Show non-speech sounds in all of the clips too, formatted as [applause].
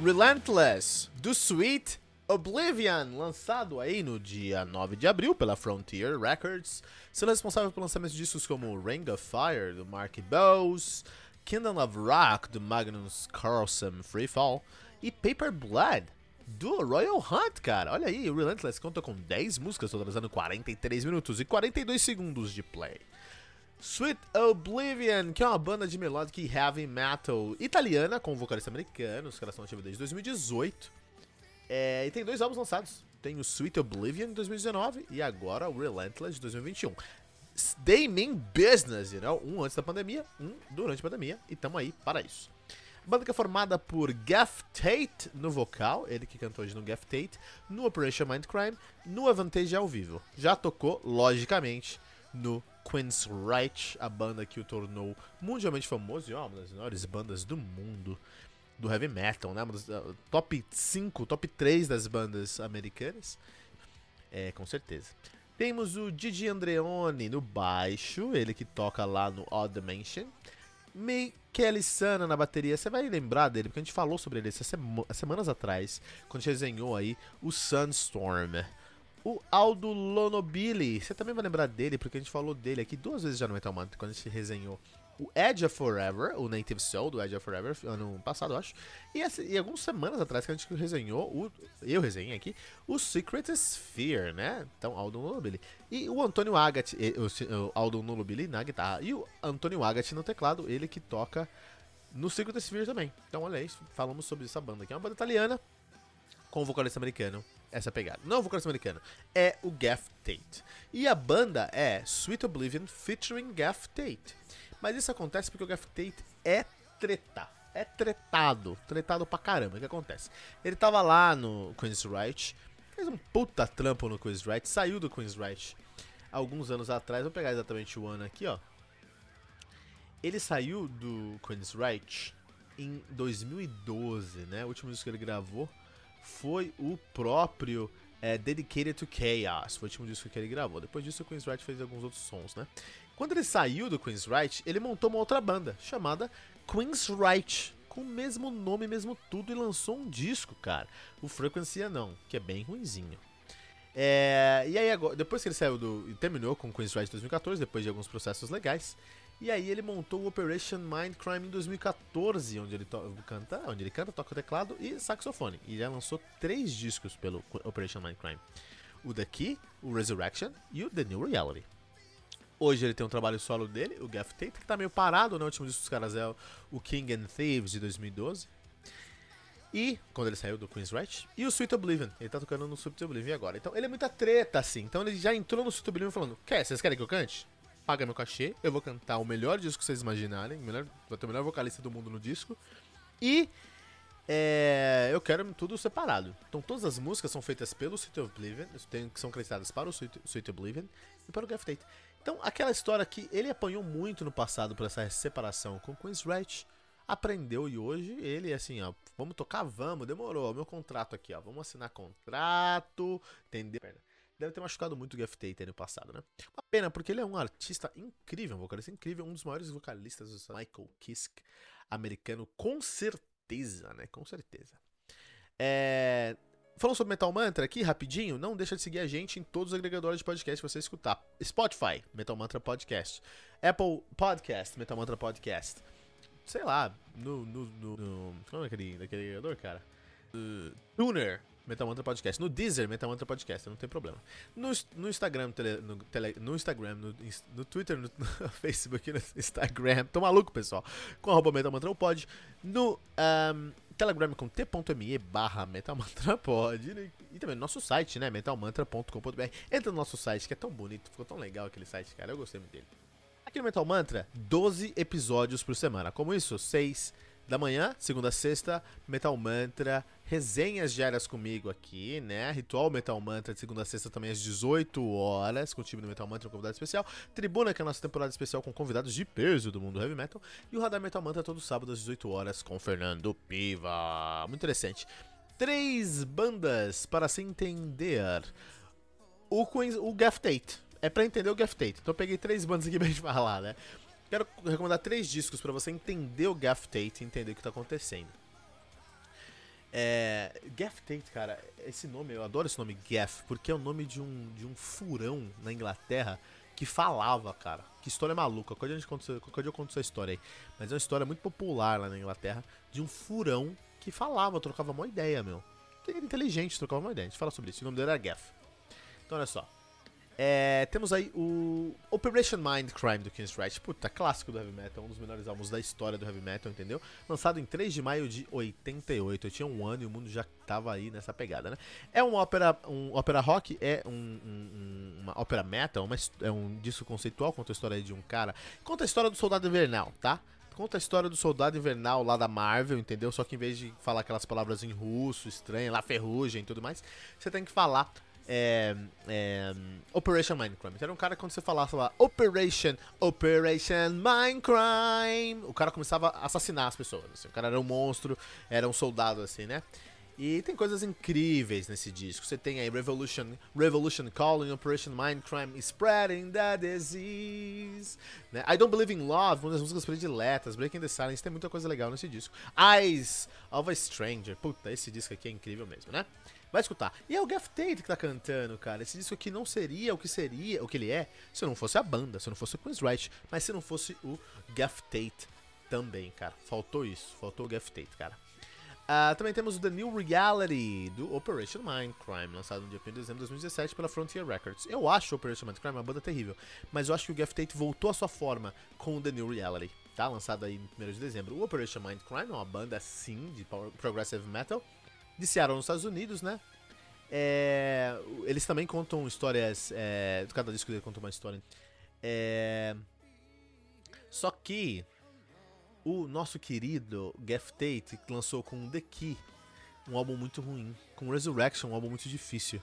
Relentless, do Sweet Oblivion, lançado aí no dia 9 de abril pela Frontier Records, sendo responsável pelo lançamento de discos como Ring of Fire, do Mark Bowes, Kingdom of Rock, do Magnus Carlsen Freefall, e Paper Blood, do Royal Hunt, cara. Olha aí, o Relentless conta com 10 músicas, totalizando 43 minutos e 42 segundos de play. Sweet Oblivion, que é uma banda de melodic heavy metal italiana com vocalista americano, os caras estão ativos desde 2018. É, e tem dois álbuns lançados. Tem o Sweet Oblivion de 2019 e agora o Relentless de 2021. They mean business, you know? Um antes da pandemia, um durante a pandemia, e tamo aí para isso. Banda que é formada por Gaff Tate no vocal, ele que cantou hoje no Gaff Tate, no Operation Mindcrime, no Avantage ao vivo. Já tocou, logicamente, no Queen's Right, a banda que o tornou mundialmente famoso e ó, uma das maiores bandas do mundo do heavy metal, né? Uma das, uh, top 5, top 3 das bandas americanas. É, com certeza. Temos o Didi Andreoni no baixo, ele que toca lá no Odd Dimension. Michele Sana na bateria, você vai lembrar dele, porque a gente falou sobre ele essas semanas atrás, quando a gente resenhou aí o Sunstorm. O Aldo Lonobili, você também vai lembrar dele, porque a gente falou dele aqui duas vezes já no Metal Mantra, quando a gente resenhou o Edge of Forever, o Native Soul do Edge of Forever, ano passado, acho. E, essa, e algumas semanas atrás que a gente resenhou, o, eu resenhei aqui, o Secret Sphere, né? Então, Aldo Nulubili. E o Antônio Agat, o, Aldo Nulubili na guitarra. E o Antônio Agat no teclado, ele que toca no Secret Sphere também. Então, olha aí, falamos sobre essa banda aqui. É uma banda italiana com vocalista americano essa pegada. Não é o vocalista americano, é o Gaff Tate. E a banda é Sweet Oblivion featuring Gaff Tate. Mas isso acontece porque o Gaff Tate é treta. É tretado. Tretado pra caramba. O que acontece? Ele tava lá no Queen's Right, fez um puta trampo no Queen's Right, saiu do Queen's Right alguns anos atrás. Vou pegar exatamente o ano aqui, ó. Ele saiu do Queen's Right em 2012, né? O último disco que ele gravou foi o próprio é, Dedicated to Chaos. Foi o último disco que ele gravou. Depois disso, o Queen's Right fez alguns outros sons, né? Quando ele saiu do Queen's Right, ele montou uma outra banda chamada Queen's Right, com o mesmo nome, mesmo tudo, e lançou um disco, cara. O Frequency não, que é bem ruinzinho. É, e aí, agora, depois que ele saiu do. e terminou com Queen's Right 2014, depois de alguns processos legais, e aí ele montou o Operation Mindcrime em 2014, onde ele canta, onde ele canta, toca o teclado e saxofone. E já lançou três discos pelo Operation Mindcrime: o The Key, o Resurrection e o The New Reality. Hoje ele tem um trabalho solo dele, o Gaff Tate, que tá meio parado, né? O último disco dos caras é o King and Thieves de 2012. E, quando ele saiu do Queen's Right, e o Sweet Oblivion. Ele tá tocando no Sweet Oblivion agora. Então ele é muita treta, assim. Então ele já entrou no Sweet Oblivion falando: Quer, vocês querem que eu cante? Paga meu cachê, eu vou cantar o melhor disco que vocês imaginarem, melhor, vou ter o melhor vocalista do mundo no disco. E é, eu quero tudo separado. Então todas as músicas são feitas pelo Sweet Oblivion, que são creditadas para o Sweet, Oblivion e para o Gaff Tate. Então aquela história que ele apanhou muito no passado por essa separação com Queen's Right, aprendeu e hoje ele assim, ó, vamos tocar, vamos, demorou, meu contrato aqui, ó, vamos assinar contrato, entendeu? Deve ter machucado muito o Gaff Tate no passado, né? Uma pena, porque ele é um artista incrível, um vocalista incrível, um dos maiores vocalistas do Michael Kiske americano, com certeza, né? Com certeza. É... Falando sobre Metal Mantra aqui, rapidinho, não deixa de seguir a gente em todos os agregadores de podcast que você escutar. Spotify, Metal Mantra Podcast. Apple Podcast, Metal Mantra Podcast. Sei lá, no... no, no, no como é aquele, aquele agregador, cara? Uh, Tuner, Metal Mantra Podcast. No Deezer, Metal Mantra Podcast, não tem problema. No, no Instagram, tele, no, tele, no, Instagram, no, no Twitter, no, [laughs] no, Facebook, no Instagram. Tô maluco, pessoal. Com arroba Mantra pode. No um, Telegram com t.me barra metalmantrapod. E, e também no nosso site, né? metalmantra.com.br. Entra no nosso site, que é tão bonito, ficou tão legal aquele site, cara. Eu gostei muito dele. Aqui no Metal Mantra, 12 episódios por semana. Como isso? 6 da manhã, segunda a sexta, Metal Mantra, resenhas diárias comigo aqui, né? Ritual Metal Mantra de segunda a sexta também às 18 horas, com o time do Metal Mantra, um convidado especial. Tribuna, que é a nossa temporada especial com convidados de peso do mundo heavy metal. E o Radar Metal Mantra todo sábado às 18 horas com Fernando Piva. Muito interessante. Três bandas para se entender. O, Queens, o Gaff Tate. É pra entender o Gaff Tate. Então eu peguei três bandas aqui pra gente falar, né? Quero recomendar três discos para você entender o Gaff Tate e entender o que tá acontecendo. É, Gaff Tate, cara, esse nome, eu adoro esse nome Gaff, porque é o nome de um, de um furão na Inglaterra que falava, cara. Que história maluca. Qualquer dia, conta, qualquer dia eu conto essa história aí. Mas é uma história muito popular lá na Inglaterra de um furão que falava, trocava uma ideia, meu. Ele era inteligente, trocava uma ideia. A gente fala sobre isso. O nome dele era Gaff. Então olha só. É, temos aí o Operation Mindcrime do King's Right. Puta, clássico do Heavy Metal, um dos melhores álbuns da história do Heavy Metal, entendeu? Lançado em 3 de maio de 88. Eu tinha um ano e o mundo já tava aí nessa pegada, né? É uma ópera, um ópera rock, é um, um, uma ópera metal, uma, é um disco conceitual, conta a história de um cara. Conta a história do soldado invernal, tá? Conta a história do soldado invernal lá da Marvel, entendeu? Só que em vez de falar aquelas palavras em russo, estranha, lá ferrugem e tudo mais, você tem que falar é, é, Operation Mindcrime. Era um cara que quando você falava Operation, Operation Mindcrime, o cara começava a assassinar as pessoas. Assim. O cara era um monstro, era um soldado assim, né? E tem coisas incríveis nesse disco. Você tem aí Revolution, Revolution Calling, Operation Mindcrime, Spreading the Disease. Né? I Don't Believe in Love, uma das músicas prediletas. Breaking the Silence, tem muita coisa legal nesse disco. Eyes of a Stranger. Puta, esse disco aqui é incrível mesmo, né? Vai escutar. E é o Gaff Tate que tá cantando, cara. Esse disco aqui não seria o que seria, o que ele é, se não fosse a banda, se não fosse o Queen's Right, mas se não fosse o Gaff Tate também, cara. Faltou isso, faltou o Gaff Tate, cara. Uh, também temos o The New Reality do Operation Mindcrime, lançado no dia 1 de dezembro de 2017 pela Frontier Records. Eu acho Operation Mindcrime uma banda terrível, mas eu acho que o Gaff Tate voltou à sua forma com o The New Reality, tá? Lançado aí no 1 de dezembro. O Operation Mindcrime é uma banda, sim, de progressive metal, de Seattle, nos Estados Unidos, né? É, eles também contam histórias. É, cada disco dele conta uma história. É, só que o nosso querido Geoff Tate lançou com The Key um álbum muito ruim, com Resurrection um álbum muito difícil.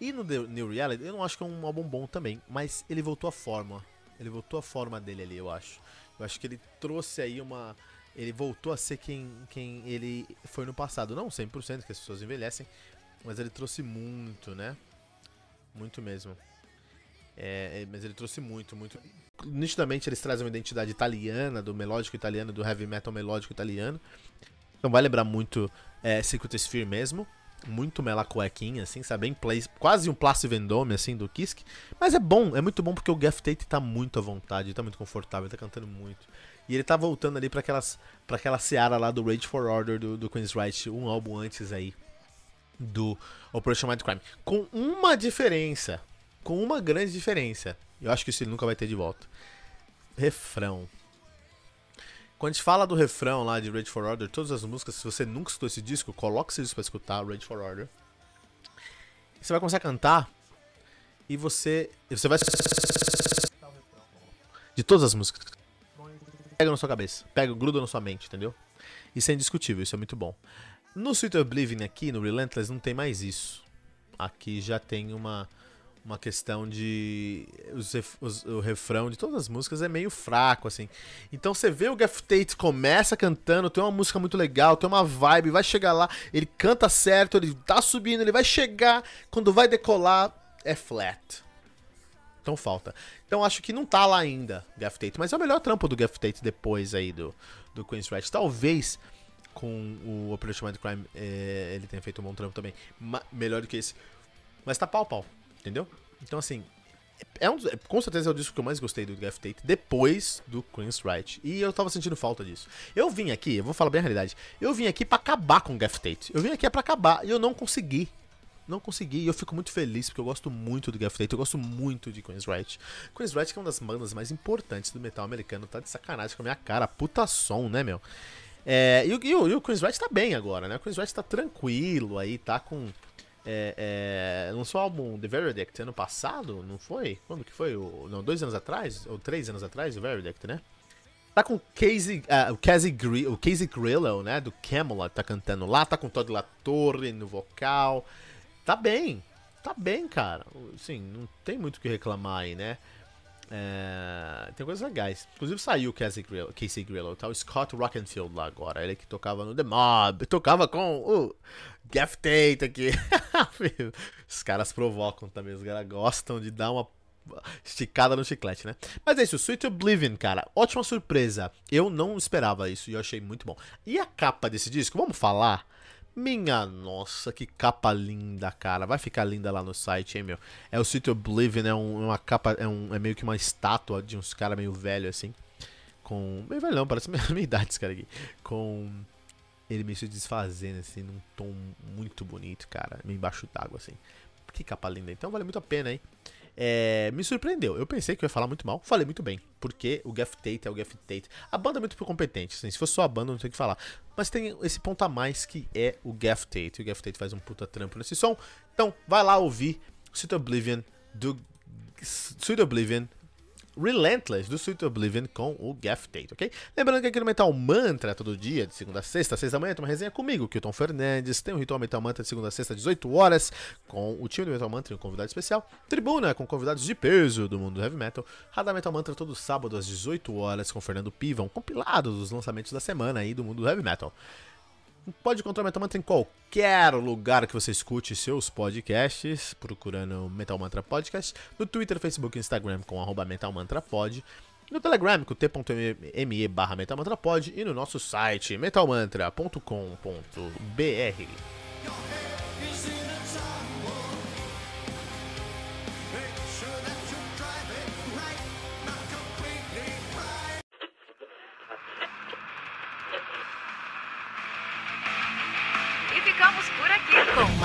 E no The New Reality eu não acho que é um álbum bom também, mas ele voltou à forma. Ele voltou à forma dele ali, eu acho. Eu acho que ele trouxe aí uma ele voltou a ser quem, quem ele foi no passado. Não 100%, que as pessoas envelhecem, mas ele trouxe muito, né? Muito mesmo. É, é, mas ele trouxe muito, muito. Nitidamente eles trazem uma identidade italiana, do melódico italiano, do heavy metal melódico italiano. Então vai lembrar muito é, Secret Sphere mesmo. Muito melacuequinha, assim, sabe? Bem play, quase um Plácio Vendôme, assim, do Kisk. Mas é bom, é muito bom porque o Gaff Tate tá muito à vontade, tá muito confortável, tá cantando muito. E ele tá voltando ali para aquelas para aquela seara lá do Rage for Order do, do Queen's Right, um álbum antes aí do Operation Mindcrime. Com uma diferença, com uma grande diferença. Eu acho que isso ele nunca vai ter de volta. Refrão. Quando a gente fala do refrão lá de Rage for Order, todas as músicas, se você nunca escutou esse disco, coloque esse disco pra escutar, Rage for Order. Você vai começar a cantar e você. Você vai. De todas as músicas pega na sua cabeça, pega, gruda na sua mente, entendeu? Isso é indiscutível, isso é muito bom. No Sweet Oblivion aqui, no Relentless, não tem mais isso. Aqui já tem uma, uma questão de. Os, os, o refrão de todas as músicas é meio fraco, assim. Então você vê o Gaff Tate começa cantando, tem uma música muito legal, tem uma vibe, vai chegar lá, ele canta certo, ele tá subindo, ele vai chegar, quando vai decolar, é flat. Então falta. Então acho que não tá lá ainda, Gaff Tate. Mas é o melhor trampo do Gaff Tate depois aí do, do Queen's Right. Talvez com o Operation Mind Crime é, ele tenha feito um bom trampo também. Ma melhor do que esse. Mas tá pau pau, entendeu? Então assim. É um, com certeza é o disco que eu mais gostei do Gaff Tate depois do Queen's Right. E eu tava sentindo falta disso. Eu vim aqui, eu vou falar bem a realidade. Eu vim aqui para acabar com o Gaff Tate. Eu vim aqui é pra acabar e eu não consegui. Não consegui e eu fico muito feliz porque eu gosto muito do Gaff Tate, eu gosto muito de Queen's Right. Queen's que é uma das bandas mais importantes do metal americano, tá de sacanagem com a minha cara, puta som, né, meu? É, e, e, e, o Queen's Right tá bem agora, né? O Queen's Right tá tranquilo aí, tá com. É, é, lançou o álbum The Verdict ano passado, não foi? Quando que foi? O, não, dois anos atrás? Ou três anos atrás, o Verdict, né? Tá com Casey, uh, o, Casey o Casey Grillo, né? Do Camelot, tá cantando lá. Tá com Todd La Torre no vocal. Tá bem. Tá bem, cara. Sim, não tem muito o que reclamar aí, né? É, tem coisas legais. Inclusive saiu o Casey Grillo, Casey Grillo tá o Scott Rockenfield lá agora. Ele que tocava no The Mob, tocava com o Gaff Tate aqui. [laughs] os caras provocam também, os caras gostam de dar uma esticada no chiclete, né? Mas é isso, Sweet Oblivion, cara, ótima surpresa. Eu não esperava isso e eu achei muito bom. E a capa desse disco, vamos falar? Minha nossa, que capa linda, cara. Vai ficar linda lá no site, hein, meu? É o Sweet Oblivion, é um, uma capa, é, um, é meio que uma estátua de uns caras meio velho assim. Com. Meio velho não, parece [laughs] minha, minha idade esse cara aqui. Com. Ele meio se desfazendo, assim, num tom muito bonito, cara. Meio embaixo d'água, assim. Que capa linda. Então vale muito a pena, hein? É, me surpreendeu. Eu pensei que eu ia falar muito mal. Falei muito bem. Porque o Gaff Tate é o Gaff Tate. A banda é muito competente. Assim, se fosse só a banda, não tem o que falar. Mas tem esse ponto a mais que é o Gaff Tate. O Gaff Tate faz um puta trampo nesse som. Então, vai lá ouvir Sweet Oblivion do Sweet Oblivion Relentless do Sweet Oblivion com o Gaff Tate, ok? Lembrando que aqui no Metal Mantra, todo dia, de segunda a sexta, seis da manhã, tem uma resenha comigo, Kilton Fernandes, tem o Ritual Metal Mantra de segunda a sexta, 18 horas, com o time do Metal Mantra e um convidado especial, Tribuna, com convidados de peso do mundo do Heavy Metal, Radar Metal Mantra todo sábado às 18 horas, com Fernando Piva, um compilado dos lançamentos da semana aí do mundo do Heavy Metal. Pode encontrar Metal Mantra em qualquer lugar que você escute seus podcasts, procurando Metal Mantra Podcast, no Twitter, Facebook e Instagram com arroba Metal Mantra Pod, no Telegram com t.me barra Metal Mantra Pod e no nosso site metalmantra.com.br.